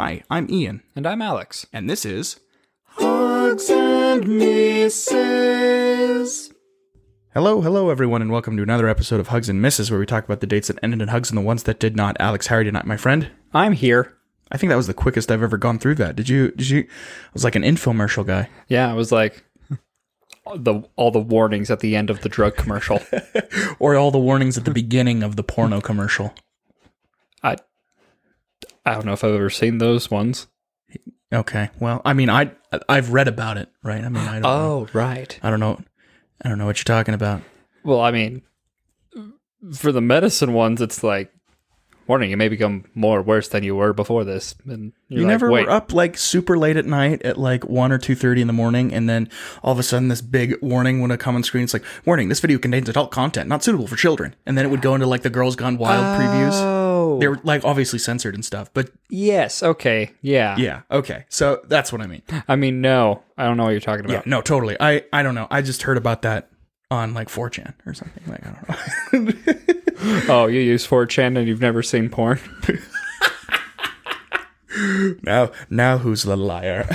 Hi, I'm Ian, And I'm Alex. and this is Hugs and Misses. Hello, hello, everyone, and welcome to another episode of Hugs and Misses, where we talk about the dates that ended in hugs and the ones that did not. Alex Harry tonight, my friend. I'm here. I think that was the quickest I've ever gone through that. Did you? Did you? I was like an infomercial guy. Yeah, I was like the all the warnings at the end of the drug commercial. or all the warnings at the beginning of the porno commercial. I I don't know if I've ever seen those ones. Okay, well, I mean, I I've read about it, right? I mean, I don't. know. Oh, right. I don't know. I don't know what you're talking about. Well, I mean, for the medicine ones, it's like warning, you may become more worse than you were before this. And you're You like, never wait, were up like super late at night at like one or two thirty in the morning, and then all of a sudden this big warning would come on screen. It's like, warning: this video contains adult content, not suitable for children. And then it would go into like the Girls Gone Wild previews. Oh, Oh, They're like obviously censored and stuff, but yes. Okay. Yeah. yeah, okay. So that's what I mean. I mean, no, I don't know what you're talking Yeah, about. no, totally. I I don't know. I just heard about that on like 4chan or something. Like I don't know. Oh, you use 4chan and you've never seen porn? now now who's the liar?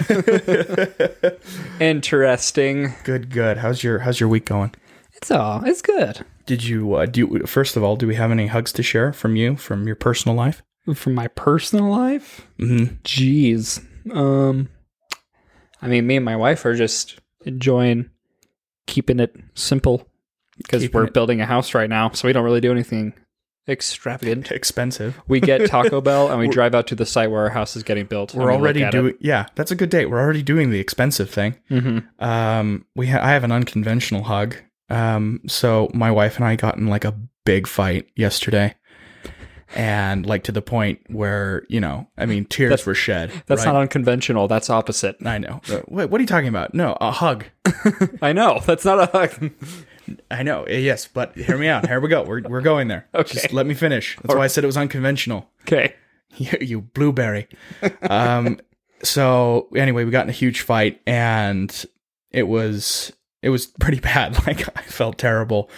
Interesting. good, good. How's your how's your week going? It's all. It's good. Did you uh, do you, first of all? Do we have any hugs to share from you from your personal life? From my personal life, Mm-hmm. Jeez. Um I mean me and my wife are just enjoying keeping it simple because we're it- building a house right now, so we don't really do anything extravagant. Expensive. We get Taco Bell and we drive out to the site where our house is getting built. We're already doing. Yeah, that's a good date. We're already doing the expensive thing. hmm Um, we ha- I have an unconventional hug. Um, so my wife and I got in like a big fight yesterday, and like to the point where you know, I mean, tears That's- were shed. That's right? not unconventional. That's opposite. I know. Uh, What, what are you talking about? No, a hug. I know. That's not a hug. I know. eh, Yes, but hear me out. Here we go. We're we're going there. Okay. Just let me finish. That's why I said it was unconventional. okay. you, you blueberry. um, so anyway, we got in a huge fight, and it was it was pretty bad. Like I felt terrible.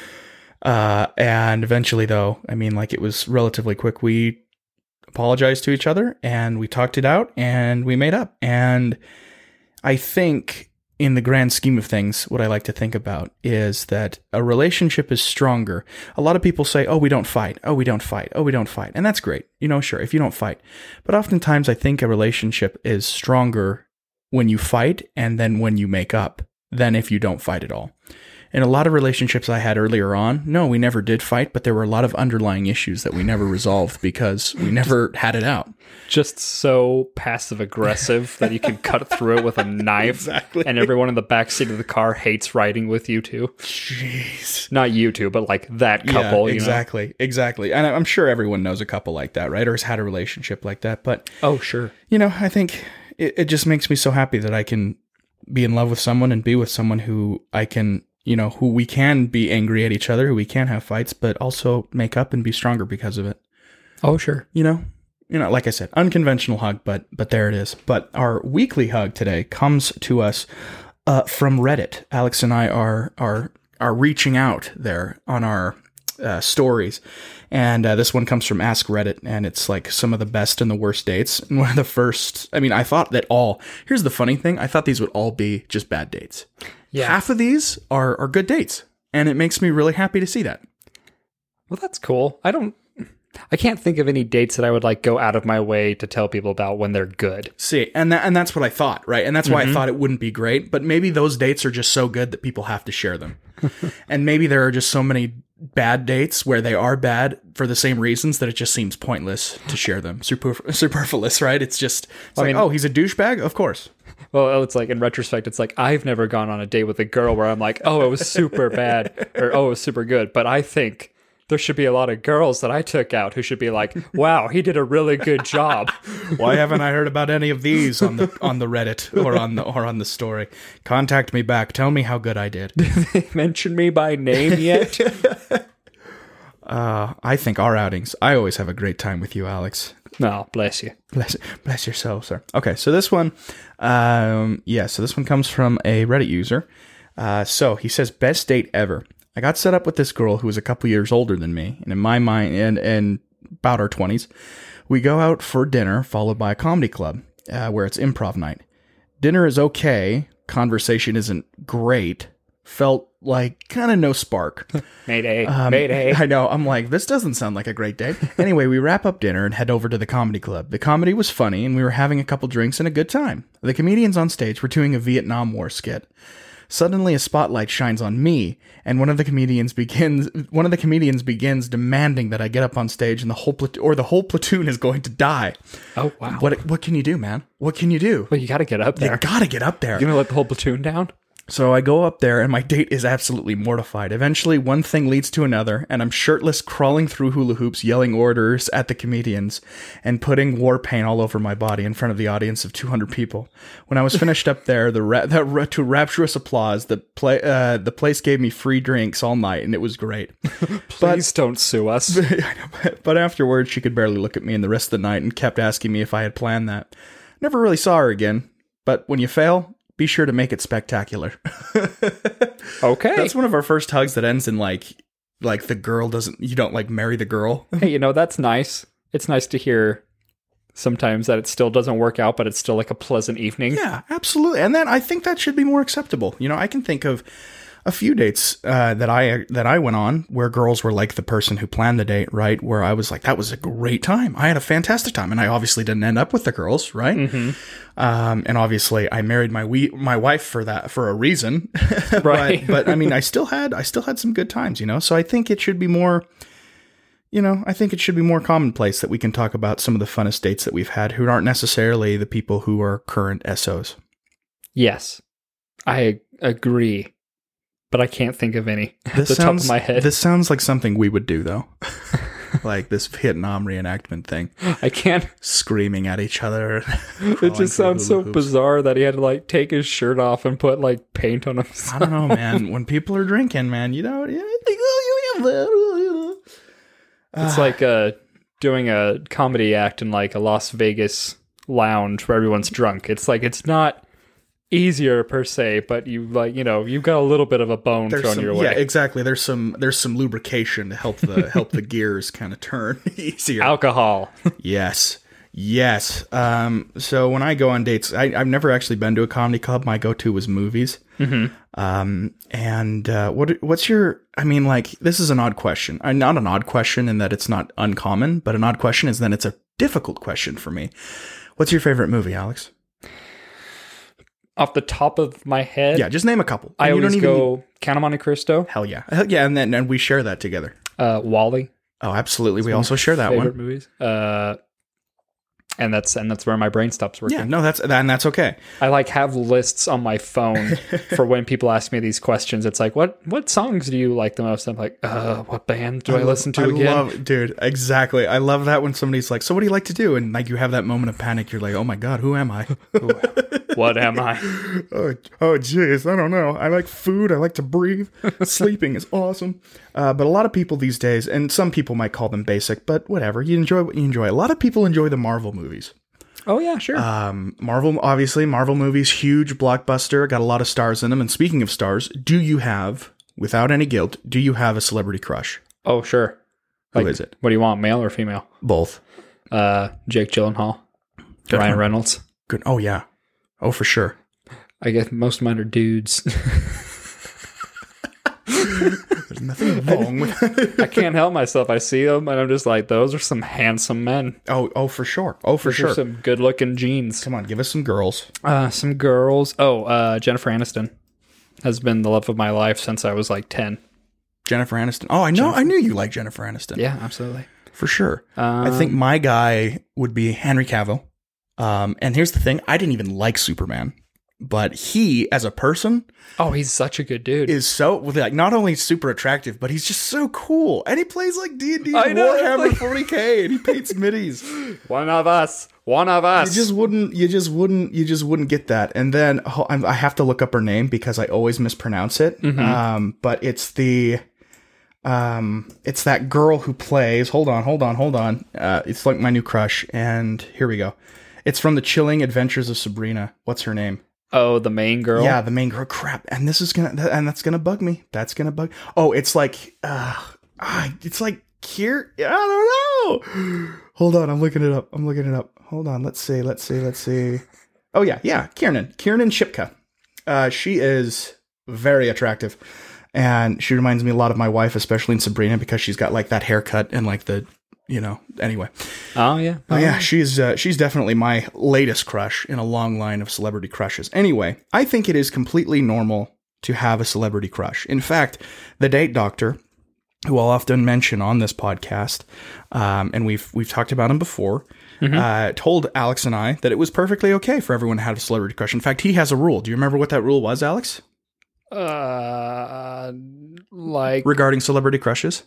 Uh, and eventually, though, I mean, like it was relatively quick. We apologized to each other, and we talked it out, and we made up. And I think. In the grand scheme of things, what I like to think about is that a relationship is stronger. A lot of people say, oh, we don't fight. Oh, we don't fight. Oh, we don't fight. And that's great. You know, sure, if you don't fight. But oftentimes I think a relationship is stronger when you fight and then when you make up than if you don't fight at all. In a lot of relationships I had earlier on, no, we never did fight, but there were a lot of underlying issues that we never resolved because we never had it out. Just so passive aggressive that you can cut through it with a knife. Exactly. And everyone in the back seat of the car hates riding with you two. Jeez. Not you two, but like that couple. yeah, you know? exactly, exactly. And I'm sure everyone knows a couple like that, right? Or has had a relationship like that. But Oh, sure. you know, I think it, it just makes me so happy that I can be in love with someone and be with someone who I can, you know, who we can be angry at each other, who we can have fights, but also make up and be stronger because of it. Oh, sure. You know, you know, like I said, unconventional hug, but but there it is. But our weekly hug today comes to us uh, from Reddit. Alex and I are are are reaching out there on our uh, stories, and uh, this one comes from Ask Reddit, and it's like some of the best and the worst dates. And one of the first, I mean, I thought that all. Here's the funny thing: I thought these would all be just bad dates. Yeah. Half of these are are good dates, and it makes me really happy to see that. Well, that's cool. I don't. I can't think of any dates that I would like go out of my way to tell people about when they're good. See, and that, and that's what I thought, right? And that's why I mm-hmm. thought it wouldn't be great. But maybe those dates are just so good that people have to share them, and maybe there are just so many bad dates where they are bad for the same reasons that it just seems pointless to share them. Superf- superfluous, right? It's just it's like, mean- oh, he's a douchebag, of course. Well, oh, it's like in retrospect, it's like I've never gone on a date with a girl where I'm like, oh, it was super bad or oh, it was super good. But I think there should be a lot of girls that I took out who should be like, wow, he did a really good job. Why haven't I heard about any of these on the on the Reddit or on the or on the story? Contact me back. Tell me how good I did. Did they mention me by name yet? Uh, I think our outings. I always have a great time with you, Alex. no, bless you. Bless, bless your soul, sir. Okay, so this one, um, yeah, so this one comes from a Reddit user. Uh, so he says, best date ever. I got set up with this girl who was a couple years older than me, and in my mind, and and about our 20s. We go out for dinner, followed by a comedy club uh, where it's improv night. Dinner is okay. Conversation isn't great. Felt like kind of no spark. Mayday. Um, Mayday. I know. I'm like, this doesn't sound like a great day. anyway, we wrap up dinner and head over to the comedy club. The comedy was funny, and we were having a couple drinks and a good time. The comedians on stage were doing a Vietnam War skit. Suddenly, a spotlight shines on me, and one of the comedians begins. One of the comedians begins demanding that I get up on stage, and the whole plat- or the whole platoon is going to die. Oh wow. What what can you do, man? What can you do? Well, you got to get up there. You gotta get up there. You gonna let the whole platoon down? So I go up there and my date is absolutely mortified. Eventually, one thing leads to another, and I'm shirtless, crawling through hula hoops, yelling orders at the comedians, and putting war paint all over my body in front of the audience of 200 people. When I was finished up there, the, ra- the ra- to rapturous applause, the play uh, the place gave me free drinks all night, and it was great. Please don't sue us. but afterwards, she could barely look at me, and the rest of the night, and kept asking me if I had planned that. Never really saw her again. But when you fail, be sure to make it spectacular. Okay. That's one of our first hugs that ends in like like the girl doesn't you don't like marry the girl. hey, you know that's nice. It's nice to hear sometimes that it still doesn't work out, but it's still like a pleasant evening. yeah, absolutely. And then I think that should be more acceptable. You know, I can think of a few dates uh, that I that I went on where girls were like the person who planned the date, right? Where I was like, that was a great time. I had a fantastic time, and I obviously didn't end up with the girls, right? Mm-hmm. Um, and obviously, I married my we my wife for that for a reason, Right. but, but I mean, I still had I still had some good times, you know. So I think it should be more. You know, I think it should be more commonplace that we can talk about some of the funnest dates that we've had who aren't necessarily the people who are current SOs. Yes, I agree, but I can't think of any at This the sounds, top of my head. This sounds like something we would do, though. like this Vietnam reenactment thing, I can't. screaming at each other. It just sounds so bizarre that he had to like take his shirt off and put like paint on himself. I don't know, man. when people are drinking, man, you know, you think, you have that. It's like uh, doing a comedy act in like a Las Vegas lounge where everyone's drunk. It's like it's not easier per se, but you like you know you've got a little bit of a bone There's thrown some, your way. yeah, exactly. There's some there's some lubrication to help the help the gears kind of turn easier. Alcohol. Yes. Yes. Um, so when I go on dates, I, I've never actually been to a comedy club. My go-to was movies. Mm-hmm. Um, and uh, what what's your? I mean, like this is an odd question. Uh, not an odd question in that it's not uncommon, but an odd question is then it's a difficult question for me. What's your favorite movie, Alex? Off the top of my head, Yeah, just name a couple. I you always don't even go Count of Monte Cristo, hell yeah, hell yeah, and then and we share that together. uh, WALL-E. Oh, absolutely. We also share that favorite one. movies. Uh, and that's and that's where my brain stops working. Yeah, no, that's and that's okay. I like have lists on my phone for when people ask me these questions. It's like, what what songs do you like the most? I'm like, uh, what band do I, listen to I again? Love, dude, exactly. I love that when somebody's like, "So, what do you like to do?" And like you have that moment of panic. You're like, "Oh my god, who am I?" what am I? oh, oh, jeez, I don't know. I like food. I like to breathe. Sleeping is awesome. Uh, but a lot of people these days, and some people might call them basic, but whatever. You enjoy what you enjoy. A lot of people enjoy the Marvel movies. Oh yeah, sure. Um, Marvel, obviously, Marvel movies, huge blockbuster, got a lot of stars in them. And speaking of stars, do you have, without any guilt, do you have a celebrity crush? oh sure. Who is it? What do you want, male or female? Both. Uh, Jake Gyllenhaal, Good Ryan one. Reynolds. Good. Oh yeah. Oh for sure. I guess most of mine are dudes. There's nothing wrong with. I can't help myself. I see them and I'm just like, those are some handsome men. oh oh for sure. Oh for Those sure. some good looking jeans. Come on, give us some girls. Uh, some girls. Oh, uh, Jennifer Aniston has been the love of my life since I was like 10. Jennifer Aniston. Oh, I know. I knew you liked Jennifer Aniston. Yeah, absolutely. for sure. I Um, think my guy would be Henry Cavill. Um, and here's the thing: I didn't even like Superman, but he, as a person, Oh, he's such a good dude. is so like not only super attractive, but he's just so cool. And he plays like D and D I know, Warhammer like- 40k, and he paints middies. One of us. One of us. You just wouldn't. You just wouldn't. You just wouldn't get that. And then oh, I'm- I have to look up her name because I always mispronounce it. Um, but it's the, um, it's that girl who plays. Hold on, hold on, hold on. Uh, it's like my new crush. And here we go. It's from the Chilling Adventures of Sabrina. What's her name? Oh, the main girl. Yeah, the main girl. Crap. And this is gonna. And that's gonna bug me. That's gonna bug. Oh, it's like. Uh, ah, it's like here. I don't know. Hold on, I'm looking it up. I'm looking it up. Hold on. Let's see. Let's see. Let's see. Oh yeah, yeah. Kiernan. Kiernan Shipka. Uh, she is very attractive, and she reminds me a lot of my wife, especially in Sabrina, because she's got like that haircut and like the, you know. Anyway, Oh yeah. Oh yeah, she's uh, she's definitely my latest crush in a long line of celebrity crushes. Anyway, I think it is completely normal to have a celebrity crush. In fact, the date doctor, who I'll often mention on this podcast, um, and we've we've talked about him before, uh, told Alex and I that it was perfectly okay for everyone to have a celebrity crush. In fact, he has a rule. Do you remember what that rule was, Alex, Uh, like regarding celebrity crushes?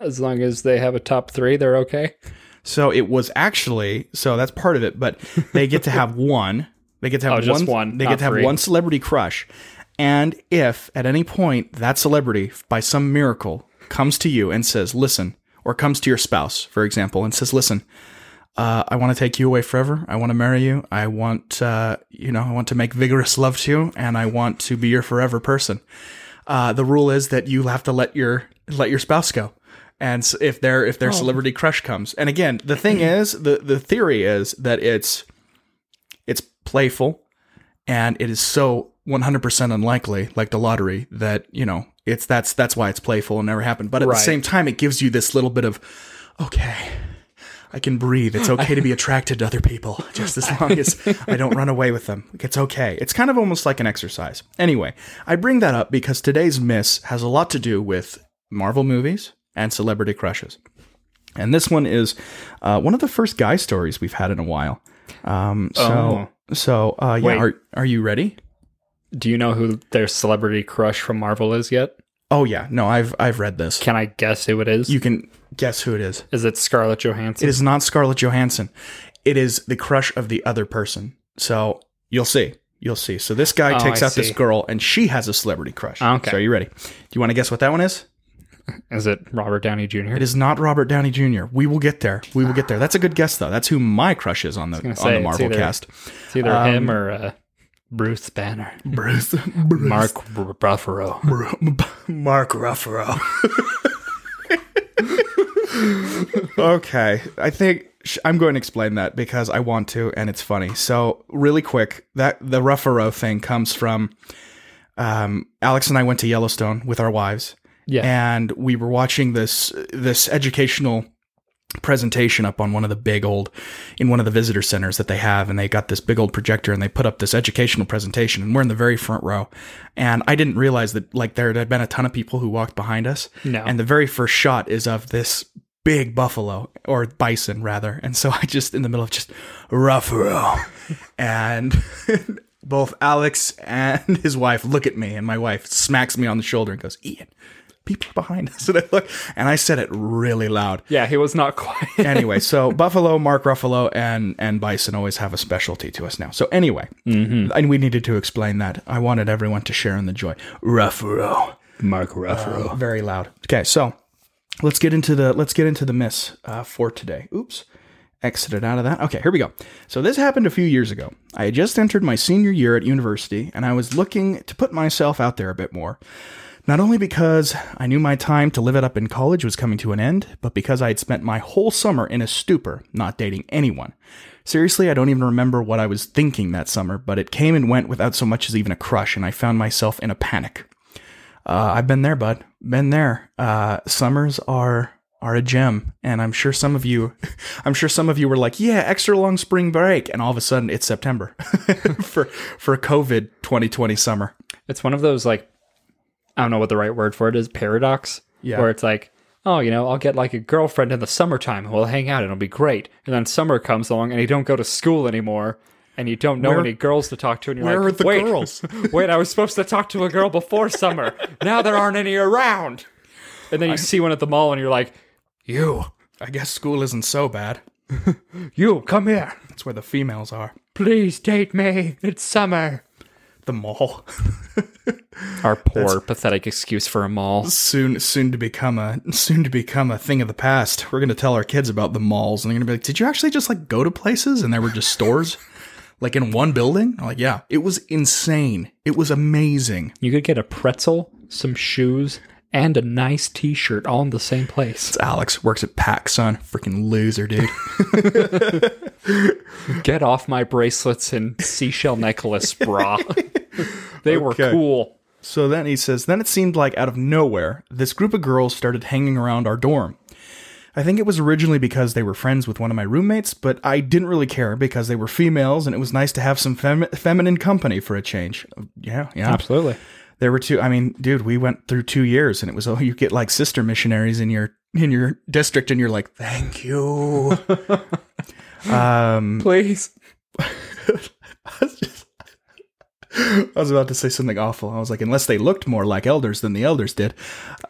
As long as they have a top three, they're okay. So it was actually so that's part of it, but they get to have one. They get to have Oh, just one, one, They get to have three. one celebrity crush, and if at any point that celebrity, by some miracle, comes to you and says, "Listen," or comes to your spouse, for example, and says, "Listen, uh, I want to take you away forever. I want to marry you. I want, uh, you know, I want to make vigorous love to you, and I want to be your forever person." Uh, the rule is that you have to let your let your spouse go. And if their if their oh. celebrity crush comes, and again, the thing mm-hmm. is, the the theory is that it's it's playful, and it is so 100% unlikely, like the lottery, that you know it's that's that's why it's playful and never happened. But at Right. the same time, it gives you this little bit of okay. I can breathe. It's okay to be attracted to other people, just as long as I don't run away with them. It's okay. It's kind of almost like an exercise. Anyway, I bring that up because today's miss has a lot to do with Marvel movies and celebrity crushes. And this one is uh, one of the first guy stories we've had in a while. Um, so, so uh, yeah, Wait. are, are you ready? Do you know who their celebrity crush from Marvel is yet? Oh yeah, no, I've I've read this. Can I guess who it is? You can guess who it is. is it Scarlett Johansson? It is not Scarlett Johansson. It is the crush of the other person. So you'll see. You'll see. So this guy Oh, takes I out this girl, and she has a celebrity crush. Okay. So are you ready? Do you want to guess what that one is? Is it Robert Downey Jr.? It is not Robert Downey Jr. We will get there. We will get there. That's a good guess, though. That's who my crush is on the on say, the it's Marvel either- cast. It's either him or uh, Bruce Banner. Bruce, Mark R- Ruffalo. Mark Ruffalo. okay, I think sh- I'm going to explain that because I want to, and it's funny. So, really quick, that the Ruffalo thing comes from um, Alex and I went to Yellowstone with our wives, Yeah. and we were watching this this educational presentation up on one of the big old in one of the visitor centers that they have and they got this big old projector and they put up this educational presentation and we're in the very front row and i didn't realize that like there had been a ton of people who walked behind us No. and the very first shot is of this big buffalo or bison rather and so i just in the middle of just ruffalo and both alex and his wife look at me and my wife smacks me on the shoulder and goes ian people are behind us and i look and i said it really loud yeah, he was not quiet. anyway, so Buffalo, Mark Ruffalo, and and Bison always have a specialty to us now. So anyway, and we needed to explain that. I wanted everyone to share in the joy. Ruffalo, Mark Ruffalo. very loud. Okay, so let's get into the let's get into the miss uh, for today. Oops. Exited out of that. Okay, here we go. So, this happened a few years ago. I had just entered my senior year at university, and I was looking to put myself out there a bit more. Not only because I knew my time to live it up in college was coming to an end, but because I had spent my whole summer in a stupor, not dating anyone. Seriously, I don't even remember what I was thinking that summer, but it came and went without so much as even a crush, and I found myself in a panic. Uh, I've been there, bud. Been there. Uh, summers are are a gem, and I'm sure some of you, I'm sure some of you were like, "Yeah, extra long spring break," and all of a sudden it's September for for COVID 2020 summer. It's one of those like I don't know what the right word for it is, paradox. Yeah. Where it's like, oh, you know, I'll get like a girlfriend in the summertime and we'll hang out and it'll be great. And then summer comes along and you don't go to school anymore and you don't know Where- any girls to talk to and you're where like, are the wait, girls?" wait, I was supposed to talk to a girl before summer. Now there aren't any around. And then you see one at the mall and you're like, you, I guess school isn't so bad. you, come here. That's where the females are. Please date me. It's summer. The mall. Our poor, pathetic excuse for a mall. soon soon to become a soon to become a thing of the past. We're gonna tell our kids about the malls, and they're gonna be like, "Did you actually just like go to places and there were just stores, like in one building?" I'm like, yeah, it was insane. It was amazing. You could get a pretzel, some shoes, and a nice T-shirt all in the same place. Alex works at PacSun. Freaking loser, dude. Get off my bracelets and seashell necklace, bra. they were cool. So then he says, then it seemed like out of nowhere, this group of girls started hanging around our dorm. I think it was originally because they were friends with one of my roommates, but I didn't really care because they were females and it was nice to have some fem- feminine company for a change. Yeah, yeah. Absolutely. There were two. I mean, dude, we went through two years, and it was oh, you get like sister missionaries in your in your district, and you're like, thank you. um, Please. I was about to say something awful. I was like, unless they looked more like elders than the elders did.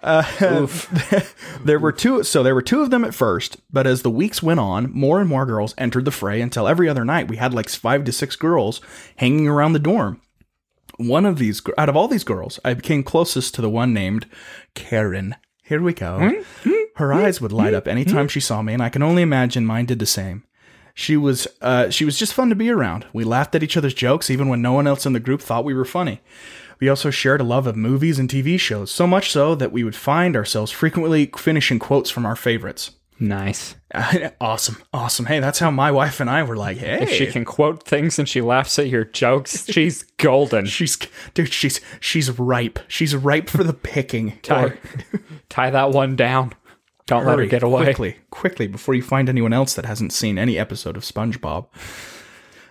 Uh, there were two. So there were two of them at first, but as the weeks went on, more and more girls entered the fray until every other night we had like five to six girls hanging around the dorm. One of these, out of all these girls, I became closest to the one named Karen. Here we go. Hmm? Hmm? Her hmm? eyes would light up anytime she saw me, and I can only imagine mine did the same. She was uh, she was just fun to be around. We laughed at each other's jokes even when no one else in the group thought we were funny. We also shared a love of movies and TV shows, so much so that we would find ourselves frequently finishing quotes from our favorites. Nice. awesome, awesome. Hey, that's how my wife and I were like, hey, If she can quote things and she laughs at your jokes, she's golden. she's dude, she's she's ripe. She's ripe for the picking. Tie, tie that one down. Don't let her get away. quickly, quickly before you find anyone else that hasn't seen any episode of SpongeBob.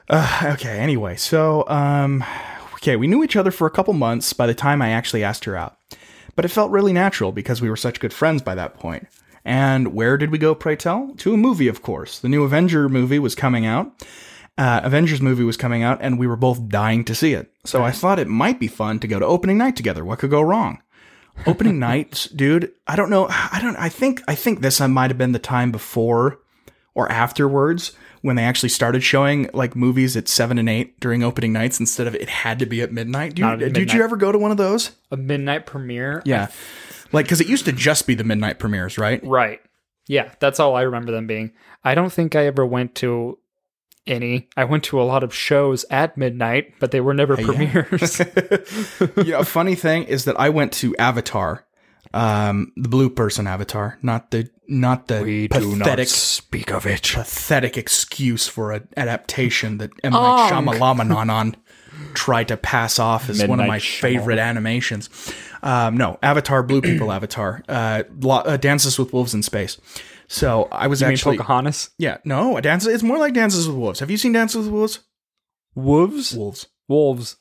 Uh, okay, anyway, so um, okay, we knew each other for a couple months by the time I actually asked her out, but it felt really natural because we were such good friends by that point. And where did we go, pray tell? To a movie, of course. The new Avenger movie was coming out. Uh, Avengers movie was coming out, and we were both dying to see it. So I thought it might be fun to go to opening night together. What could go wrong? Opening nights, dude. I don't know. I don't. I think. I think this might have been the time before or afterwards when they actually started showing like movies at seven and eight during opening nights instead of it had to be at midnight. Do you, at Did you ever go to one of those? A midnight premiere? Yeah, like because it used to just be the midnight premieres, right? Right. Yeah, that's all I remember them being. I don't think I ever went to any. I went to a lot of shows at midnight, but they were never premieres. you know, a funny thing is that I went to Avatar, um, the blue person Avatar, not the not the pathetic speak of it. pathetic excuse for an adaptation that M. Night Shyamalan tried to pass off as one of my Shyamalan. favorite animations. Um, no, Avatar, Blue People Avatar, uh, uh, Dances with Wolves in Space. So I was mean actually, Pocahontas? yeah, no, a dance. It's more like Dances with Wolves. Have you seen Dances with Wolves? Wolves? Wolves. Wolves.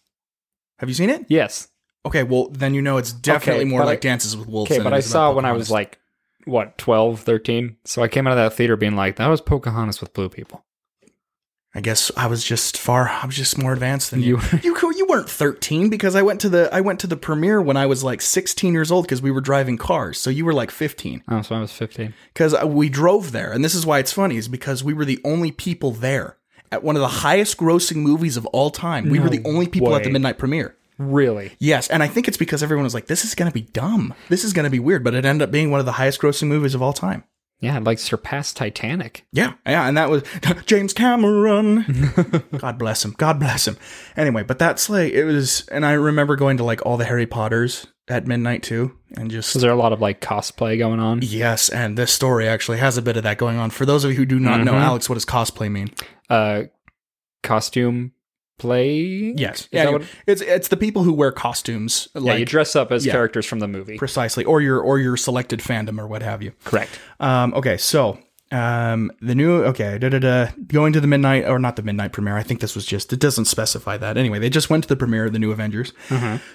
Have you seen it? Yes. Okay, well then you know it's definitely Okay, more like I- Dances with Wolves. Okay, but I saw when I was like, what, 12, 13? So I came out of that theater being like, that was Pocahontas with blue people. I guess I was just far. I was just more advanced than you. You- You you weren't thirteen because I went to the I went to the premiere when I was like sixteen years old because we were driving cars. So you were like fifteen. Oh, so I was 15. because uh, we drove there, and this is why it's funny is because we were the only people there at one of the highest grossing movies of all time. We were the only people at the midnight premiere. Really? Yes, and I think it's because everyone was like, "This is going to be dumb. This is going to be weird," but it ended up being one of the highest grossing movies of all time. Yeah, like surpassed Titanic. Yeah, yeah, and that was James Cameron. God bless him. God bless him. Anyway, but that's like it was, and I remember going to like all the Harry Potters at midnight too, and just Was there a lot of like cosplay going on? yes, and this story actually has a bit of that going on. For those of you who do not know, Mhm. Alex, what does cosplay mean? Uh, costume play? Yes, yeah, it's it's the people who wear costumes, yeah, like you dress up as yeah. characters from the movie. precisely, or your or your selected fandom or what have you. Correct. Um, okay, so um, the new okay, da da da, going to the midnight or not the midnight premiere. I think this was just it doesn't specify that. Anyway, they just went to the premiere of the new Avengers.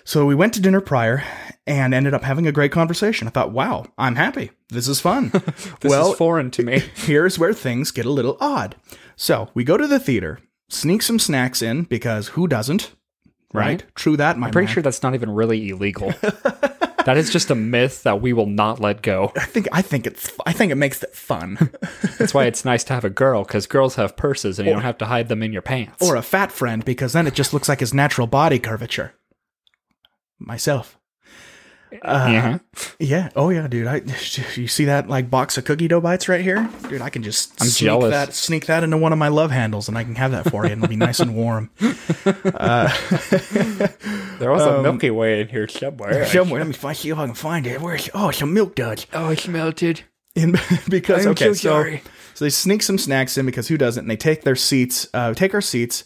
So we went to dinner prior and ended up having a great conversation. I thought, wow, I'm happy. This is fun. This well, is foreign to me. here's where things get a little odd. So we go to the theater, sneak some snacks in because who doesn't? Right? Right. True that, my Pretty man. sure that's not even really illegal. that is just a myth that we will not let go. I think I think it's I think it makes it fun. That's why it's nice to have a girl because girls have purses and you don't have to hide them in your pants. or a fat friend because then it just looks like his natural body curvature. Myself. Uh, yeah. Yeah. Oh yeah, dude. I you see that like box of cookie dough bites right here, dude? I can just I'm sneak jealous. that sneak that into one of my love handles, and I can have that for you, and it'll be nice and warm. Uh, There was a Milky Way in here somewhere. Somewhere, let me find, see if I can find it. Where's oh, some milk duds. Oh, it's melted. In, because I'm okay, so so sorry. so they sneak some snacks in because who doesn't? And they take their seats, uh, take our seats.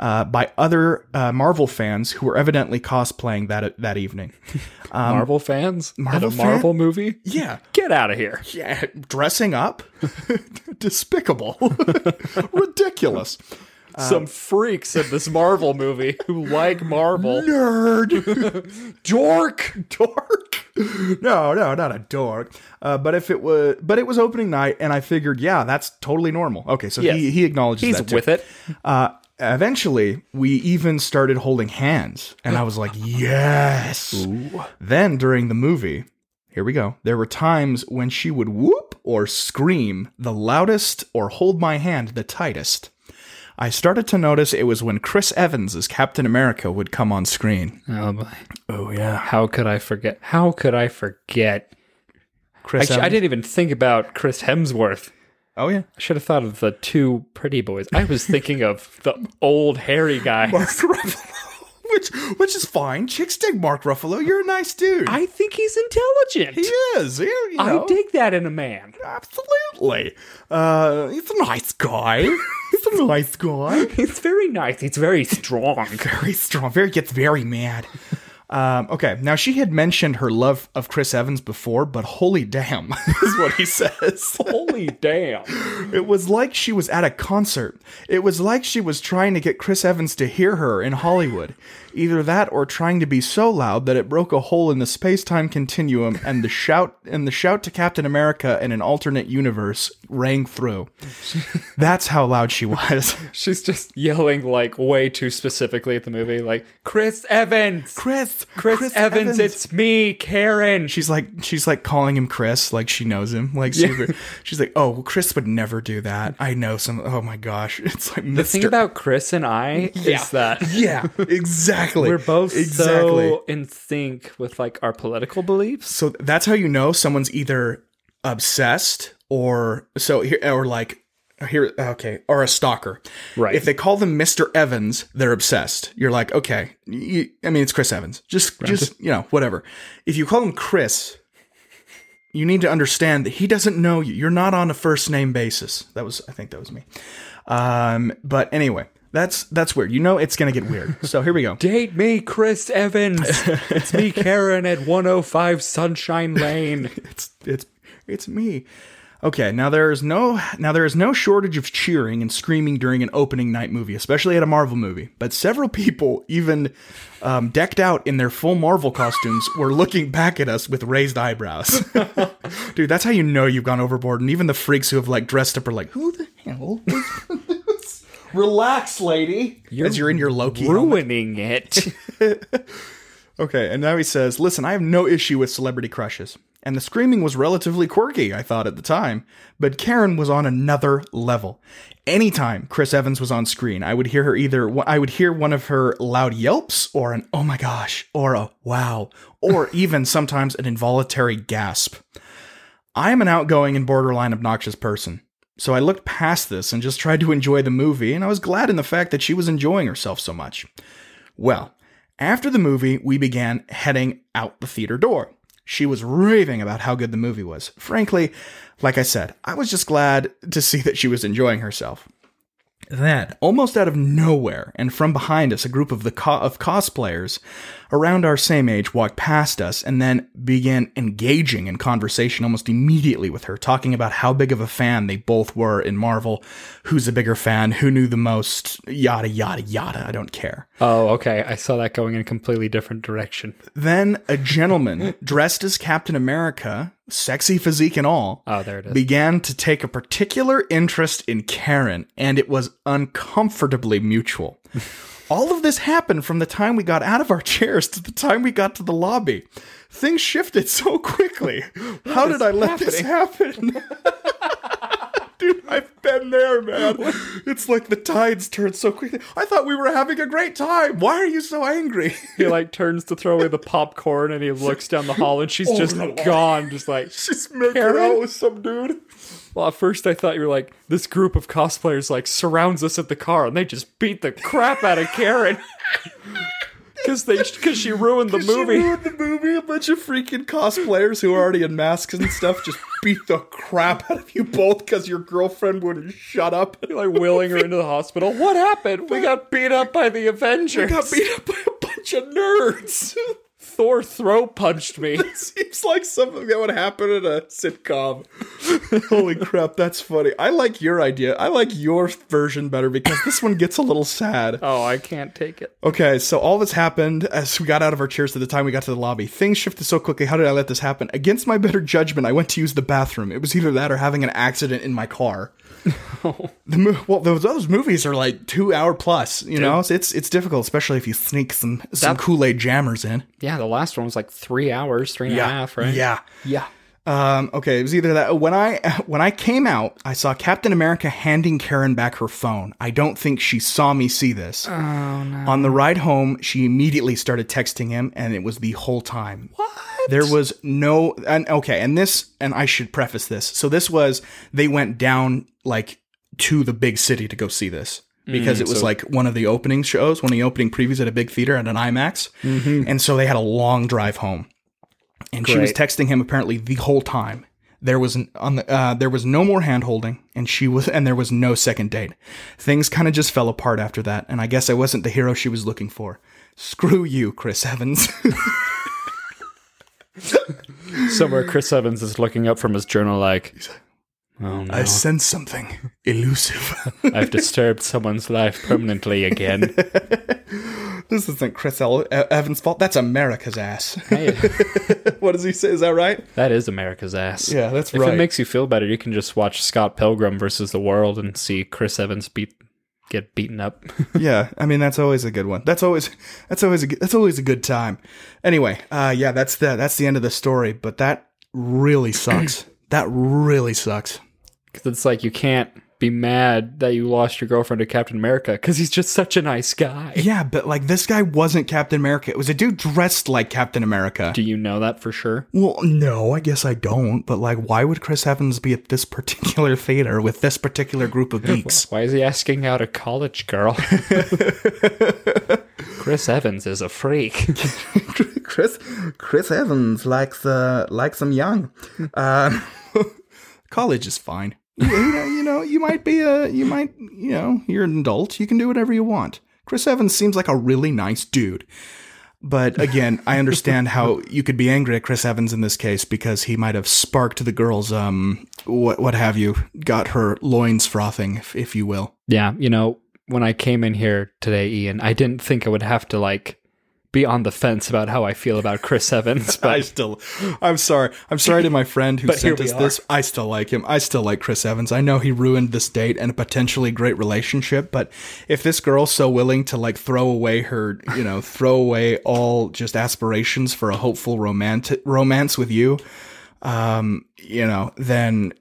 Uh, by other uh, Marvel fans who were evidently cosplaying that that evening. Marvel fans Marvel at a Marvel movie. Yeah, Get out of here. yeah, dressing up, despicable, ridiculous. Some freaks in this Marvel movie who like Marvel. Nerd, Dork. dork. No, no, not a dork. Uh, but if it was, but it was opening night, and I figured, yeah, that's totally normal. Okay, so Yes. he he acknowledges He's that too. with it. Uh, eventually, we even started holding hands, and I was like, yes. Then during the movie, here we go. There were times when she would whoop or scream the loudest or hold my hand the tightest. I started to notice it was when Chris Evans as Captain America would come on screen. Oh boy. Oh yeah, How could I forget? How could I forget? Chris. Actually, I didn't even think about Chris Hemsworth. Oh yeah, I should have thought of the two pretty boys. I was thinking of the old hairy guy. Mark Ruffalo, which which is fine. Chicks dig Mark Ruffalo. You're a nice dude. I think he's intelligent. he is. You, you know. I dig that in a man. Absolutely. Uh, he's a nice guy. he's a nice guy. He's very nice. He's very strong. Very strong. Very gets very mad. Um, okay, now she had mentioned her love of Chris Evans before, but holy damn, is what he says. Holy damn. It was like she was at a concert. It was like she was trying to get Chris Evans to hear her in Hollywood. Either that or trying to be so loud that it broke a hole in the space-time continuum and the shout and the shout to Captain America in an alternate universe rang through. That's how loud she was. She's just yelling like way too specifically at the movie, like Chris Evans, Chris, Chris, Evans, it's me, Karen. she's like she's like calling him Chris, like she knows him. Like super, she's like, oh, Chris would never do that. I know some. Oh my gosh, it's like the thing about Chris and I is that yeah, exactly. We're both exactly. so in sync with like our political beliefs. so that's how you know someone's either obsessed or so here or like here okay or a stalker. Right. if they call them mr evans they're obsessed. You're like okay you, i mean it's chris evans. Just just you know whatever. If you call him chris you need to understand that he doesn't know you. You're not on a first name basis. That was i think that was me. Um but anyway that's that's weird you know it's gonna get weird so here we go Date me, Chris Evans. it's me, Karen, at 105 Sunshine Lane. it's it's it's me. Okay, now there is no now there is no shortage of cheering and screaming during an opening night movie, especially at a Marvel movie. But several people, even um, decked out in their full Marvel costumes, were looking back at us with raised eyebrows. Dude, that's how you know you've gone overboard. And even the freaks who have like dressed up are like, "Who the hell?" is this?" Relax, lady. As you're in your Loki helmet. Ruining it. Okay, and now he says, Listen, I have no issue with celebrity crushes. And the screaming was relatively quirky, I thought at the time, but Karen was on another level. Anytime Chris Evans was on screen, I would hear her either, I would hear one of her loud yelps, or an oh my gosh, or a wow, or even sometimes an involuntary gasp. I am an outgoing and borderline obnoxious person. So I looked past this and just tried to enjoy the movie, and I was glad in the fact that she was enjoying herself so much. Well, after the movie, we began heading out the theater door. She was raving about how good the movie was. Frankly, like I said, I was just glad to see that she was enjoying herself. Then, almost out of nowhere, and from behind us, a group of the co- of cosplayers around our same age walked past us and then began engaging in conversation almost immediately with her, talking about how big of a fan they both were in Marvel, who's a bigger fan, who knew the most, yada yada yada. I don't care. oh, okay. I saw that going in a completely different direction. Then a gentleman dressed as Captain America, sexy physique and all, Oh, there it is. began to take a particular interest in Karen, and it was uncomfortably mutual. All of this happened from the time we got out of our chairs to the time we got to the lobby. Things shifted so quickly. How did I let this happen? Dude, I've been there, man. It's like the tides turn so quickly. I thought we were having a great time. Why are you so angry? he like turns to throw away the popcorn and he looks down the hall and she's oh, just no. gone, just like she's making Karen? out with some dude. Well, at first I thought you were like, this group of cosplayers like surrounds us at the car and they just beat the crap out of Karen. Because they because she ruined the She movie. ruined the movie. A bunch of freaking cosplayers who are already in masks and stuff just beat the crap out of you both because your girlfriend wouldn't shut up. like wheeling her into the hospital. What happened? We got beat up by the Avengers. We got beat up by a bunch of nerds. Thor throw punched me. Seems like something that would happen in a sitcom. Holy crap, that's funny. I like your idea. I like your version better because this one gets a little sad. Oh, I can't take it. Okay, so all this happened as we got out of our chairs to the time we got to the lobby. Things shifted so quickly. How did I let this happen? Against my better judgment, I went to use the bathroom. It was either that or having an accident in my car. The mo- well, those those movies are like two hour plus. You know, So it's it's difficult, especially if you sneak some some Kool Aid jammers in. Yeah, the last one was like three hours, three and a half, right? Yeah. Yeah. Um, okay, it was either that when I when I came out, I saw Captain America handing Karen back her phone. I don't think she saw me see this. Oh no. On the ride home, she immediately started texting him, and it was the whole time. What? There was no and okay, and this and I should preface this. So this was they went down like to the big city to go see this because it was so- like one of the opening shows, one of the opening previews at a big theater at an IMAX, and so they had a long drive home, and she was texting him apparently the whole time. There was on the uh, there was no more hand holding, and she was and there was no second date. Things kind of just fell apart after that, and I guess I wasn't the hero she was looking for. Screw you, Chris Evans. Somewhere Chris Evans is looking up from his journal like, oh no, I sense something elusive. I've disturbed someone's life permanently again. this isn't Chris El- Evans' fault. That's America's ass. Hey, what does he say? Is that right? that is America's ass. Yeah, that's If right. If it makes you feel better, you can just watch Scott Pilgrim versus the World and see Chris Evans beat get beaten up. yeah, I mean that's always a good one. That's always that's always a good, that's always a good time. Anyway, uh, yeah, that's the that's the end of the story. But that really sucks. that really sucks. 'Cause it's like you can't be mad that you lost your girlfriend to Captain America because he's just such a nice guy. Yeah, but like this guy wasn't Captain America. It was a dude dressed like Captain America. Do you know that for sure? Well, no, I guess I don't. But like, why would Chris Evans be at this particular theater with this particular group of geeks? Why is he asking out a college girl? Chris Evans is a freak. Chris Chris Evans likes uh likes them young. Uh, college is fine. you, know, you know, you might be a you might you know you're an adult. You can do whatever you want. Chris Evans seems like a really nice dude. But again, I understand how you could be angry at Chris Evans in this case because he might have sparked the girl's um what what have you, got her loins frothing, if, if you will. yeah, you know, when I came in here today, Ian, I didn't think I would have to like be on the fence about how I feel about Chris Evans, But I still, I'm sorry. I'm sorry to my friend who sent us this. I still like him. I still like Chris Evans. I know he ruined this date and a potentially great relationship, but if this girl's so willing to like throw away her, you know, throw away all just aspirations for a hopeful romantic romance with you, um, you know, then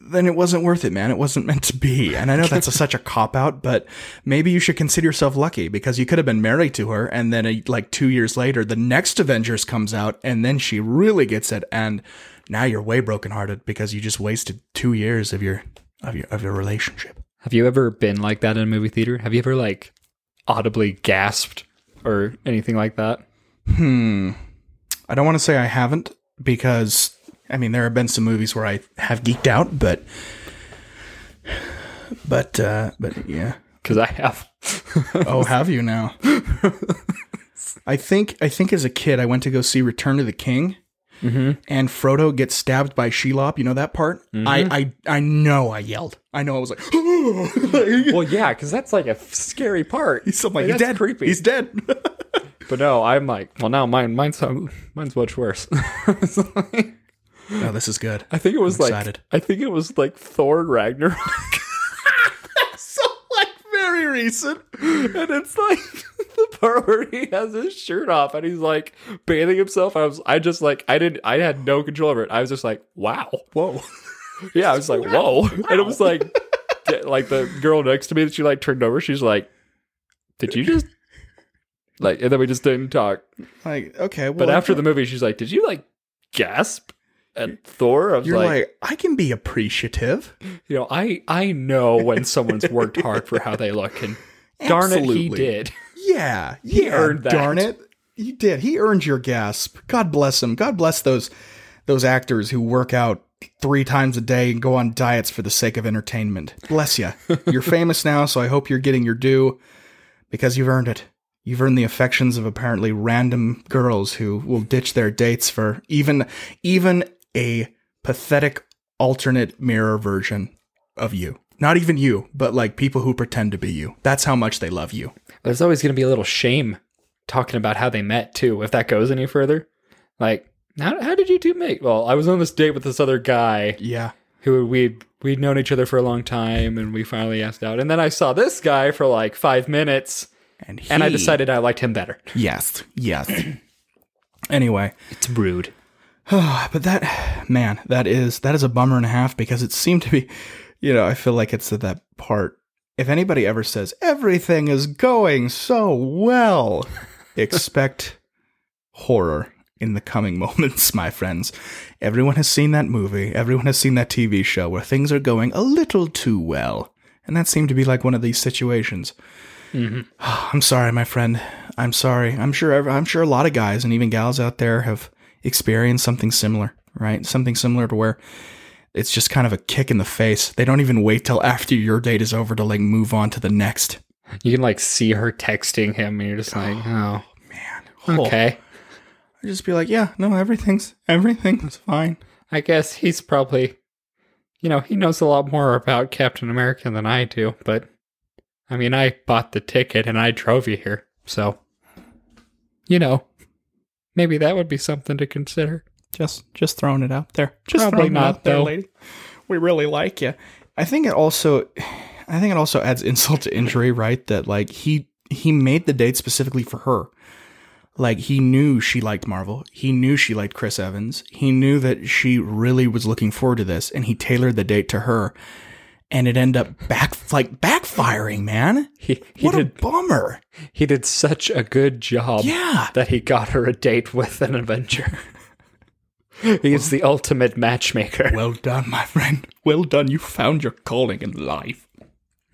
then it wasn't worth it, man. It wasn't meant to be. And I know that's a, such a cop out, but maybe you should consider yourself lucky because you could have been married to her, and then a, like two years later, the next Avengers comes out, and then she really gets it, and now you're way brokenhearted because you just wasted two years of your of your of your relationship. have you ever been like that in a movie theater? Have you ever like audibly gasped or anything like that? Hmm. I don't want to say I haven't because I mean there have been some movies where I have geeked out, but but uh but yeah. Because I have. Oh, have you now? I think I think as a kid I went to go see Return of the King, Mhm. and Frodo gets stabbed by Shelob. You know that part? I, I I know I yelled. I know I was like, well, yeah, because that's like a scary part. he's, I'm like, Like, he's dead. creepy. He's dead. But no, I'm like, well, now mine, mine's mine's much worse. Like- oh, this is good. I think it was I'm like, excited. I think it was like Thor Ragnarok, So like very recent. and it's like the part where he has his shirt off and he's like bathing himself. I was, I just like, I didn't, I had no control over it. I was just like, wow, Whoa. yeah. I was like, whoa, and it was like, like the girl next to me that she like turned over. She's like, did you just? Like, and then we just didn't talk. Like okay, well, But after the movie, she's like, "Did you like gasp at Thor?" I was you're like, like, I can be appreciative. you know, I I know when someone's worked hard for how they look, and darn it, he did. Yeah, yeah. earned that. Darn it, he did. He earned your gasp. God bless him. God bless those those actors who work out three times a day and go on diets for the sake of entertainment. Bless you. You're famous now, so I hope you're getting your due because you've earned it. You've earned the affections of apparently random girls who will ditch their dates for even even a pathetic alternate mirror version of you. Not even you, but like people who pretend to be you. That's how much they love you. There's always going to be a little shame talking about how they met too, if that goes any further. Like, how, how did you two meet? Well, I was on this date with this other guy Yeah. who we'd we'd known each other for a long time, and we finally asked out. And then I saw this guy for like five minutes, And he, and I decided I liked him better. yes, yes. anyway, It's rude. but that man, that is that is a bummer and a half because it seemed to be, you know, I feel like it's at that part. If anybody ever says everything is going so well, expect horror in the coming moments, my friends. Everyone has seen that movie. Everyone has seen that TV show where things are going a little too well, and that seemed to be like one of these situations. Mm-hmm. I'm sorry, my friend. I'm sorry. I'm sure. I'm sure a lot of guys and even gals out there have experienced something similar, right? Something similar to where it's just kind of a kick in the face. They don't even wait till after your date is over to like move on to the next. You can like see her texting him, and you're just like, oh, Oh, okay. I just be like, yeah, no, everything's everything's fine. I guess he's probably, you know, he knows a lot more about Captain America than I do, but I mean, I bought the ticket and I drove you here. So, you know, maybe that would be something to consider. Just just throwing it out there. Just Probably throwing it not, out there, though. lady. We really like you. I think it also I think it also adds insult to injury, right? That like he he made the date specifically for her. Like he knew she liked Marvel. He knew she liked Chris Evans. He knew that she really was looking forward to this and he tailored the date to her. And it ended up back like backfiring, man. He, he What a did bummer. he did such a good job Yeah. that he got her a date with an Avenger. He's the ultimate matchmaker. Well done, my friend. Well done. You found your calling in life.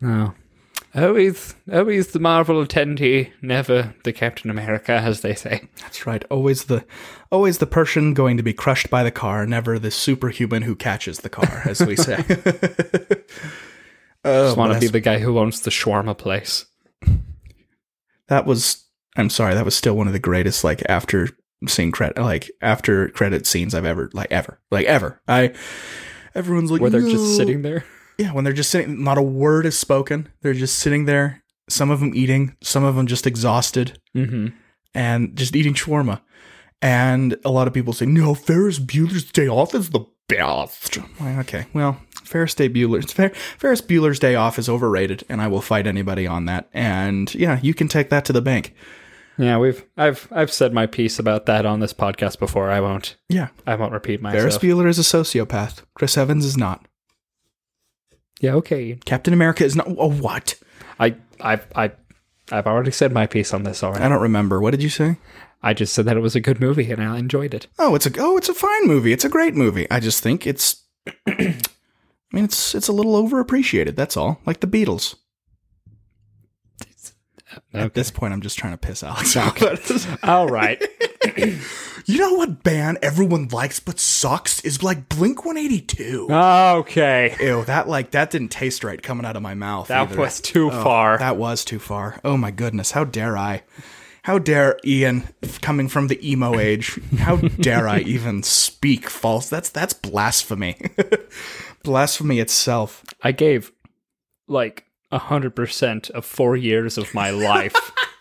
Oh. Always, always the Marvel attendee, never the Captain America, as they say. That's right. Always the always the person going to be crushed by the car, never the superhuman who catches the car, as we say. oh, Just want to be the guy who owns the shawarma place. that was I'm sorry, that was still one of the greatest like after scene credit like after credit scenes I've ever like ever. Like ever. I everyone's like Where they're "No." just sitting there. Yeah, when they're just sitting not a word is spoken. They're just sitting there, some of them eating, some of them just exhausted. Mm-hmm. and just eating shawarma. And a lot of people say, no, Ferris Bueller's Day Off is the best. Like, okay, well, Ferris Day Bueller's Fer- Ferris Bueller's Day Off is overrated, and I will fight anybody on that. And yeah, you can take that to the bank. Yeah, we've I've I've said my piece about that on this podcast before. I won't Yeah, I won't repeat myself. Ferris. Bueller is a sociopath. Chris Evans is not. Yeah, okay. Captain America is not. Oh, what? I I I I've already said my piece on this already. I don't remember. What did you say? I just said that it was a good movie and I enjoyed it. Oh, it's a oh, it's a fine movie. It's a great movie. I just think it's. I mean, it's it's a little overappreciated. That's all. Like the Beatles. Uh, At this point, I'm just trying to piss Alex off. All right. You know what band everyone likes but sucks is like Blink 182. okay. Ew, that like that didn't taste right coming out of my mouth. That either. was too Oh, far. That was too far. Oh my goodness, how dare I? How dare Ian, coming from the emo age, how dare I even speak false? That's that's blasphemy. blasphemy itself. I gave like a hundred percent of four years of my life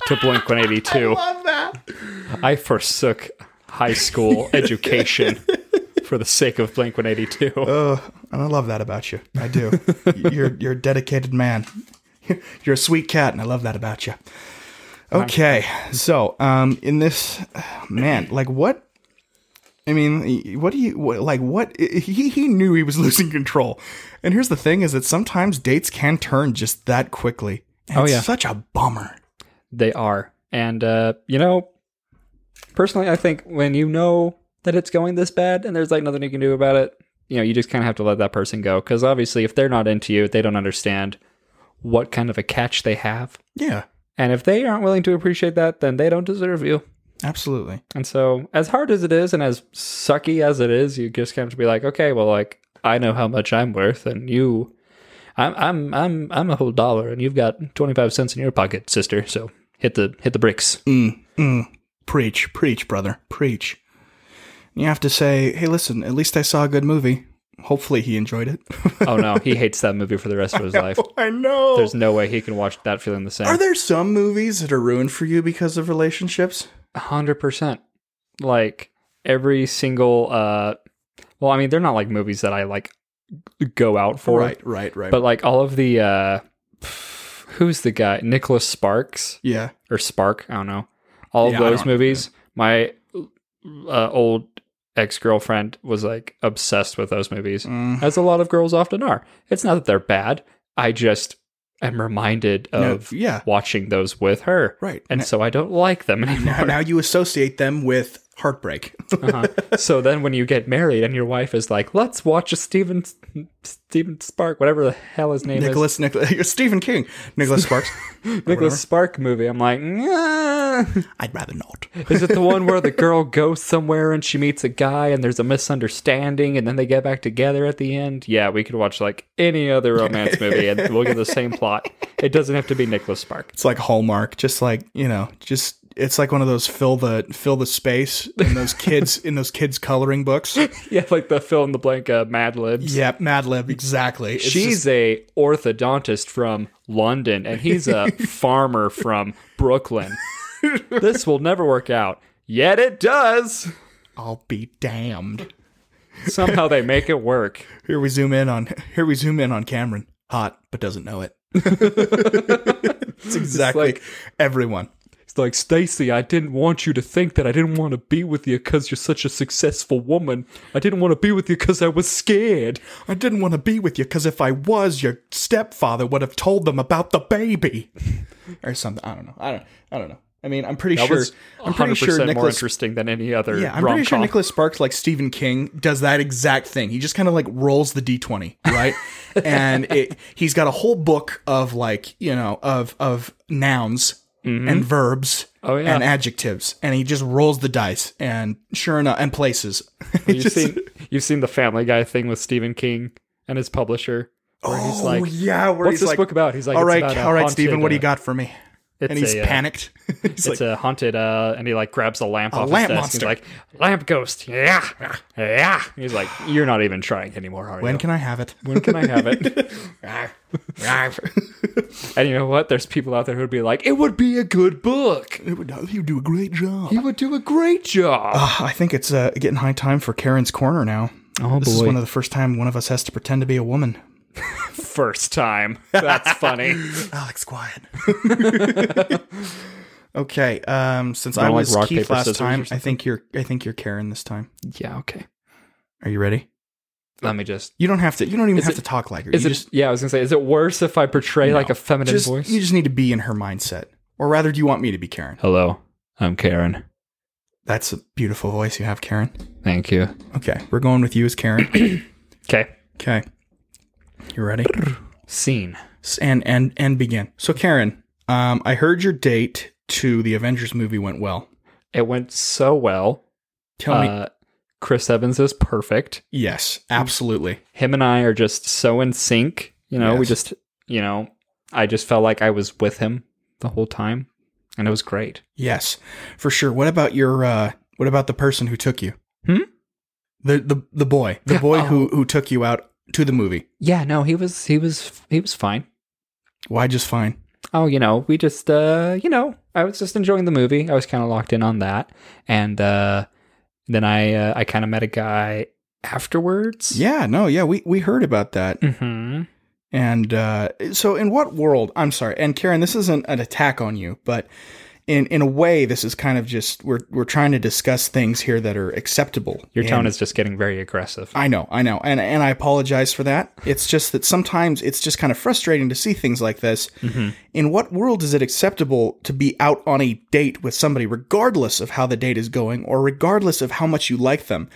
to Blink One Eighty Two. I Love that. I forsook high school education for the sake of Blink One Eighty Two. Oh, and I love that about you. I do. you're you're a dedicated man. You're a sweet cat, and I love that about you. Okay, so um, in this, man, like what? I mean, what do you what, like? What he he knew he was losing control, and here's the thing: is that sometimes dates can turn just that quickly. And Oh, yeah. such a bummer. They are, and uh, you know, personally, I think when you know that it's going this bad and there's like nothing you can do about it, you know, you just kind of have to let that person go because obviously, if they're not into you, they don't understand what kind of a catch they have. Yeah, And if they aren't willing to appreciate that, then they don't deserve you. Absolutely. And so, as hard as it is and as sucky as it is, you just have to be like, okay, well, like I know how much I'm worth, and you, I'm, I'm, I'm, I'm a whole dollar, and you've got twenty five cents in your pocket, sister. So hit the hit the bricks. Mm, mm. Preach, preach, brother, preach. You have to say, hey, listen, at least I saw a good movie. Hopefully he enjoyed it. oh no, he hates that movie for the rest of his life. I know. There's no way he can watch that feeling the same. Are there some movies that are ruined for you because of relationships? hundred percent. Like every single uh well, I mean they're not like movies that I like go out for. Right, right, right. But like all of the uh who's the guy? Nicholas Sparks yeah. or Spark, I don't know. All Yeah, those movies, my uh, old ex-girlfriend was like obsessed with those movies. Mm. As a lot of girls often are. It's not that they're bad. I just am reminded No, of yeah. watching those with her. Right. And so I don't like them anymore. Now, now you associate them with heartbreak. Uh-huh. so then when you get married and your wife is like, let's watch a Stephen Steven Spark, whatever the hell his name is. Nicholas, Nicholas, Stephen King, Nicholas Sparks. Nicholas Spark movie, I'm like, nah. I'd rather not. is it the one where the girl goes somewhere and she meets a guy and there's a misunderstanding and then they get back together at the end? Yeah, we could watch like any other romance movie and we'll get the same plot. It doesn't have to be Nicholas Spark. It's like Hallmark, just like you know, just it's like one of those fill the fill the space in those kids in those kids coloring books. Yeah, like the fill in the blank uh, Mad Libs. Yeah, Mad Lib, exactly. It's She's just- a orthodontist from London, and he's a farmer from Brooklyn. this will never work out. Yet it does. I'll be damned. Somehow they make it work. Here we zoom in on here we zoom in on Cameron. Hot, but doesn't know it. it's exactly like- everyone. Like, Stacy, I didn't want you to think that I didn't want to be with you because you're such a successful woman. I didn't want to be with you because I was scared. I didn't want to be with you because if I was, your stepfather would have told them about the baby, or something. I don't know. I don't. I don't know. I mean, I'm pretty That sure. I'm pretty 100% sure more interesting than any other Yeah, I'm pretty sure. Nicholas Sparks, like Stephen King, does that exact thing. He just kind of like rolls the d20, right? and it, he's got a whole book of like you know of of nouns and verbs Oh, yeah. and adjectives, and he just rolls the dice. And sure enough, and places. You've Just- seen you've seen the Family Guy thing with Stephen King and his publisher. Where he's oh like, yeah, where "What's he's this like, book about?" He's like, all right, all right, Stephen, what do you uh, got for me? It's And he's a, uh, panicked. he's It's like, a haunted, uh, and he like grabs a lamp off lamp his desk. monster. He's like, lamp ghost, yeah, yeah. He's like, you're not even trying anymore, are when you? can I have it? when can I have it? and you know what? There's people out there who'd be like, it would be a good book. It would- you do a great job. He would do a great job. Ah, I think it's uh, getting high time for Karen's corner now. oh boy! This is one of the first time one of us has to pretend to be a woman. first time. That's funny. Alex, quiet. okay. Um, since I Don't like was rock, Keith paper, last scissors or time, I something? think you're. I think you're Karen this time. yeah. Okay. Are you ready? Let me just. You don't have to. You don't even Is have it- to talk like her. Is you it? just, yeah, I was gonna say. Is it worse if I portray like a feminine just voice? you just need to be in her mindset, or rather, do you want me to be Karen? Hello, I'm Karen. That's a beautiful voice you have, Karen. Thank you. Okay, we're going with you as Karen. Okay. okay, you ready? Scene. And and and begin. So, Karen, um, I heard your date to the Avengers movie went well. It went so well. Tell me. Uh, Chris Evans is perfect. Yes, absolutely. Him and I are just so in sync. You know, we just, you know, I just felt like I was with him the whole time, and it was great. Yes, for sure. What about your? uh What about the person who took you? Hmm? The the the boy, the boy who who took you out to the movie. Yeah, no, he was, he was, he was fine. Why just fine? Oh, you know, we just, uh, you know, I was just enjoying the movie. I was kind of locked in on that, and uh, then I, uh, I kind of met a guy afterwards. Yeah, no, yeah, we we heard about that. hmm And uh, so, in what world? I'm sorry, and Karen, this isn't an attack on you, but in in a way, this is kind of just we're we're trying to discuss things here that are acceptable. Your tone And is just getting very aggressive. I know, I know, and and I apologize for that. It's just that sometimes it's just kind of frustrating to see things like this. Mm-hmm. In what world is it acceptable to be out on a date with somebody, regardless of how the date is going, or regardless of how much you like them,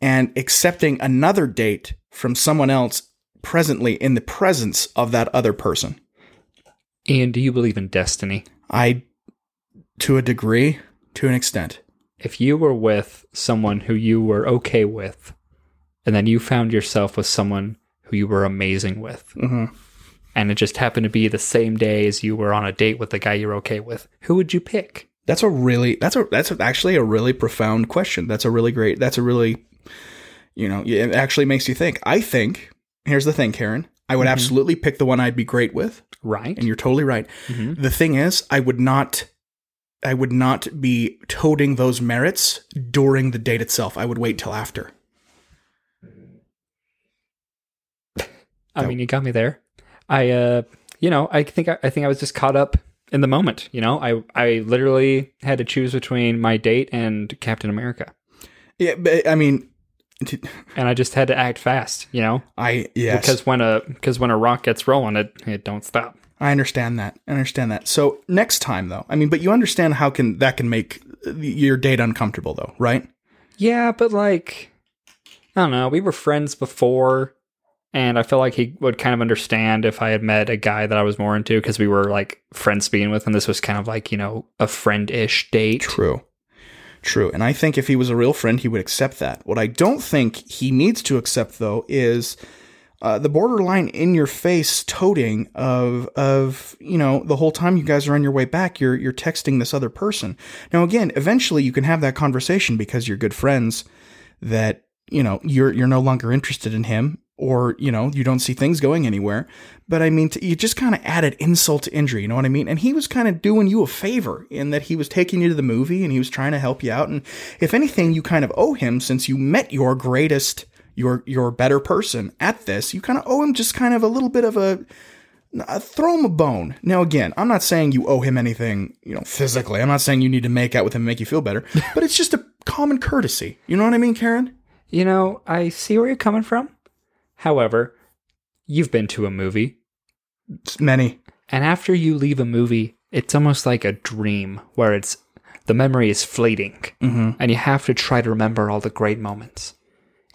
and accepting another date from someone else presently in the presence of that other person? And do you believe in destiny? I, to a degree, to an extent. If you were with someone who you were okay with, and then you found yourself with someone who you were amazing with, Mm-hmm. and it just happened to be the same day as you were on a date with the guy you're okay with, who would you pick? That's a really that's a that's actually a really profound question. That's a really great. That's a really, you know, it actually makes you think. I think here's the thing, Karen. I would absolutely pick the one I'd be great with, Right? and you're totally right. Mhm. The thing is, I would not. I would not be toting those merits during the date itself. I would wait till after. I mean, you got me there. I, uh, you know, I think I, I think I was just caught up in the moment. You know, I I literally had to choose between my date and Captain America, Yeah, but I mean, t- and I just had to act fast. You know, I yeah, because when a because when a rock gets rolling, it it don't stop. I understand that. I understand that. So next time, though, I mean, but you understand how can that can make your date uncomfortable, though, right? Yeah, but like, I don't know. We were friends before, and I feel like he would kind of understand if I had met a guy that I was more into because we were like friends being with, and this was kind of like you know a friend-ish date. True. True. And I think if he was a real friend, he would accept that. What I don't think he needs to accept, though, is uh, the borderline in your face toting of of you know the whole time you guys are on your way back, you're you're texting this other person. Now, again, eventually you can have that conversation because you're good friends. That you know you're you're no longer interested in him, or you know you don't see things going anywhere. But I mean, to, you just kind of added insult to injury. You know what I mean? And he was kind of doing you a favor in that he was taking you to the movie and he was trying to help you out. And if anything, you kind of owe him since you met your greatest, your your better person at this. You kind of owe him just kind of a little bit of a. Uh, throw him a bone. Now, again, I'm not saying you owe him anything, you know, physically. I'm not saying you need to make out with him and make you feel better, but it's just a common courtesy. You know what I mean, Karen? You know, I see where you're coming from. However, you've been to a movie, It's many. and after you leave a movie, it's almost like a dream where it's the memory is fleeting, Mm-hmm. and you have to try to remember all the great moments.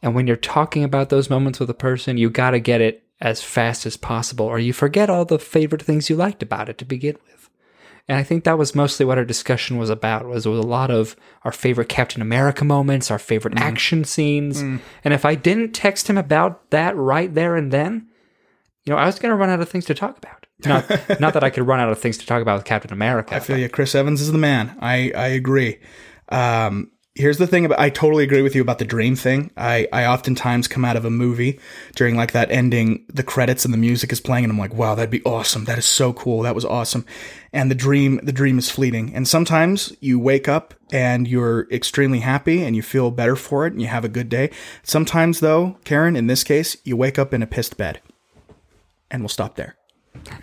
And when you're talking about those moments with a person, you got to get it as fast as possible, or you forget all the favorite things you liked about it to begin with. And I think that was mostly what our discussion was about. Was, was a lot of our favorite Captain America moments, our favorite Mm. action scenes. And if I didn't text him about that right there and then, you know, I was going to run out of things to talk about. Not, not that I could run out of things to talk about with Captain America. I feel you. Chris Evans is the man. I, I agree. Um, here's the thing about I totally agree with you about the dream thing. I, I oftentimes come out of a movie during like that ending, the credits and the music is playing, and I'm like, wow, that'd be awesome. That is so cool. That was awesome. And the dream, the dream is fleeting. And sometimes you wake up and you're extremely happy and you feel better for it and you have a good day. Sometimes though, Karen, in this case, you wake up in a pissed bed. And we'll stop there.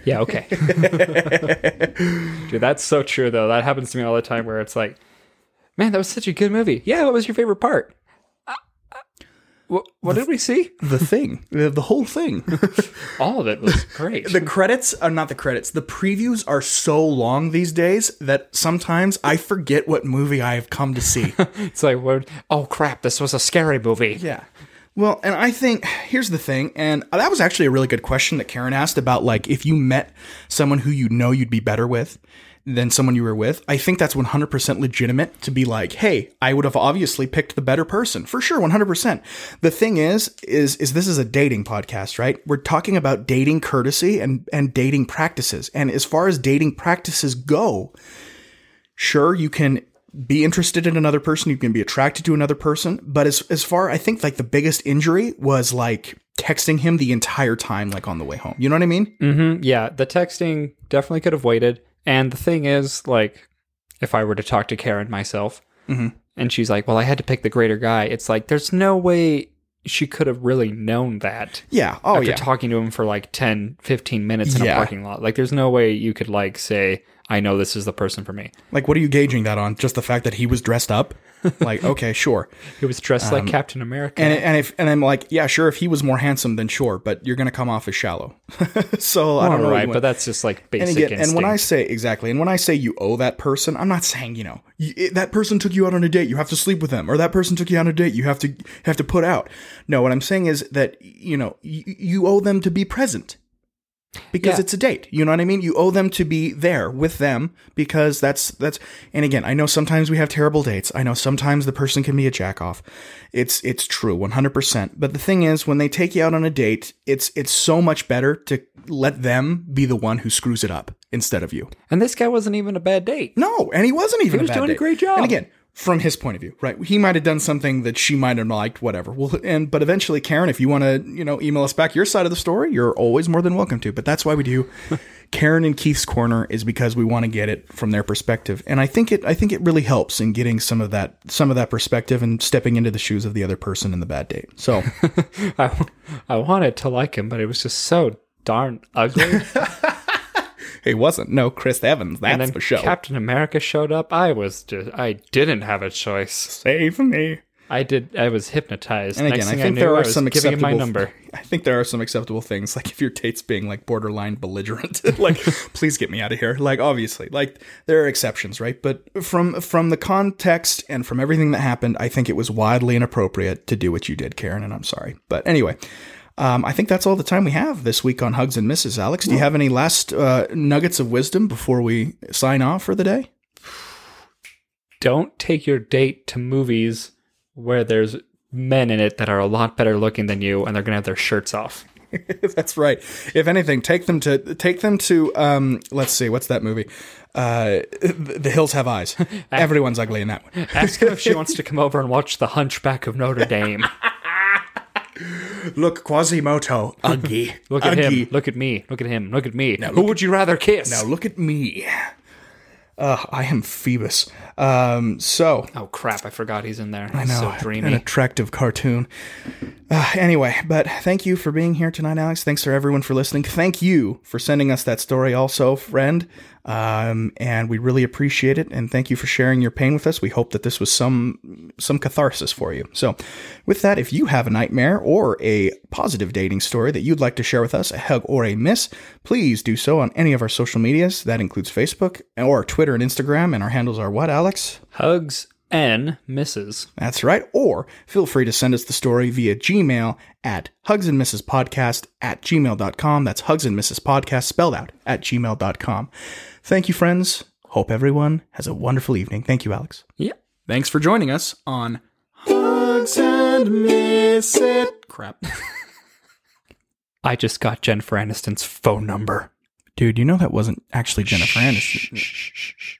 Yeah, okay. Dude, that's so true though. That happens to me all the time where it's like, man, that was such a good movie. Yeah, what was your favorite part? Uh, uh, what, what did we see? The thing, the, the whole thing. All of it was great. the credits are not the credits. The previews are so long these days that sometimes I forget what movie I have come to see. it's like, what? Oh crap! This was a scary movie. yeah. Well, and I think here's the thing, and that was actually a really good question that Karen asked about like if you met someone who you know you'd be better with than someone you were with. I think that's 100% legitimate to be like, "Hey, I would have obviously picked the better person." For sure, 100%. The thing is is is this is a dating podcast, right? We're talking about dating courtesy and and dating practices. And as far as dating practices go, sure you can be interested in another person you can be attracted to another person but as as far i think like the biggest injury was like texting him the entire time like on the way home you know what i mean hmm Yeah, the texting definitely could have waited. And the thing is, like, if I were to talk to Karen myself, Mhm. and she's like, "Well, I had to pick the greater guy," it's like there's no way she could have really known that yeah oh after yeah talking to him for like 10 15 minutes in Yeah. a parking lot like there's no way you could like say i know this is the person for me. Like what are you gauging that on? Just the fact that he was dressed up? Like okay sure. He was dressed like captain america. Um, and and if and i'm like yeah sure if he was more handsome then sure but you're gonna come off as shallow. So i don't know right but that's just like and basic again, and when I say exactly, and when I say you owe that person, I'm not saying you know y it, that person took you out on a date, you have to sleep with them, or that person took you on a date, you have to have to put out. No, what I'm saying is that you know you owe them to be present. Because Yeah. it's a date. You know what I mean? You owe them to be there with them because that's that's and again, I know sometimes we have terrible dates. I know sometimes the person can be a jack off. It's it's true 100%. But the thing is when they take you out on a date, it's it's so much better to let them be the one who screws it up instead of you. And this guy wasn't even a bad date. No, and he wasn't even. he was doing a great job. And again, from his point of view, right? He might have done something that she might have liked, whatever. Well, and but eventually, Karen, if you want to, you know, email us back your side of the story, you're always more than welcome to. But that's why we do Karen and Keith's corner is because we want to get it from their perspective, and I think it, I think it really helps in getting some of that, some of that perspective and stepping into the shoes of the other person in the bad date. So. I, I wanted to like him, but it was just so darn ugly. It wasn't. No, Chris Evans. That's the show. Captain America showed up. I was just, I didn't have a choice. Save me. I did. I was hypnotized. And again, I think knew, there are some acceptable. my number. I think there are some acceptable things, like if your date's being like borderline belligerent, like please get me out of here. Like obviously, like there are exceptions, right? But from from the context and from everything that happened, I think it was wildly inappropriate to do what you did, Karen. And I'm sorry, but anyway. Um, I think that's all the time we have this week on Hugs and Misses. Alex, do you have any last uh, nuggets of wisdom before we sign off for the day? Don't take your date to movies where there's men in it that are a lot better looking than you, and they're gonna have their shirts off. That's right. If anything, take them to take them to um let's see, what's that movie? Uh The Hills Have Eyes. Everyone's ugly in that one. Ask her if she wants to come over and watch The Hunchback of Notre Dame. Look, Quasimodo, ugly. Look at Ugly. him. Look at me. Look at him. Look at me. Now Who would you rather kiss? Now look at me. Uh, I am Phoebus. Um, so Oh crap! I forgot he's in there. He's no, so an attractive cartoon. Uh, anyway, but thank you for being here tonight, Alex. Thanks for everyone for listening. Thank you for sending us that story, also, friend. Um, and we really appreciate it. And thank you for sharing your pain with us. We hope that this was some some catharsis for you. So, with that, if you have a nightmare or a positive dating story that you'd like to share with us, a hug or a miss, please do so on any of our social medias. That includes Facebook or Twitter and Instagram. And our handles are what, Alex? Hugs and misses. That's right. Or feel free to send us the story via Gmail at hugs and misses podcast at gmail.com. That's hugs and misses podcast spelled out at gmail.com. Thank you, friends. Hope everyone has a wonderful evening. Thank you, Alex. Yeah. Thanks for joining us on Hugs and Miss It. Crap. I just got Jennifer Aniston's phone number. Dude, you know that wasn't actually Jennifer Aniston. Shh, shh, shh, shh.